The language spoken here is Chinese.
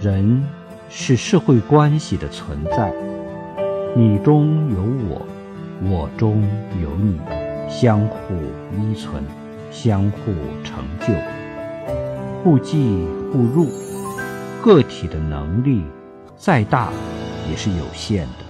人是社会关系的存在，你中有我，我中有你，相互依存，相互成就。互济互入，个体的能力再大也是有限的。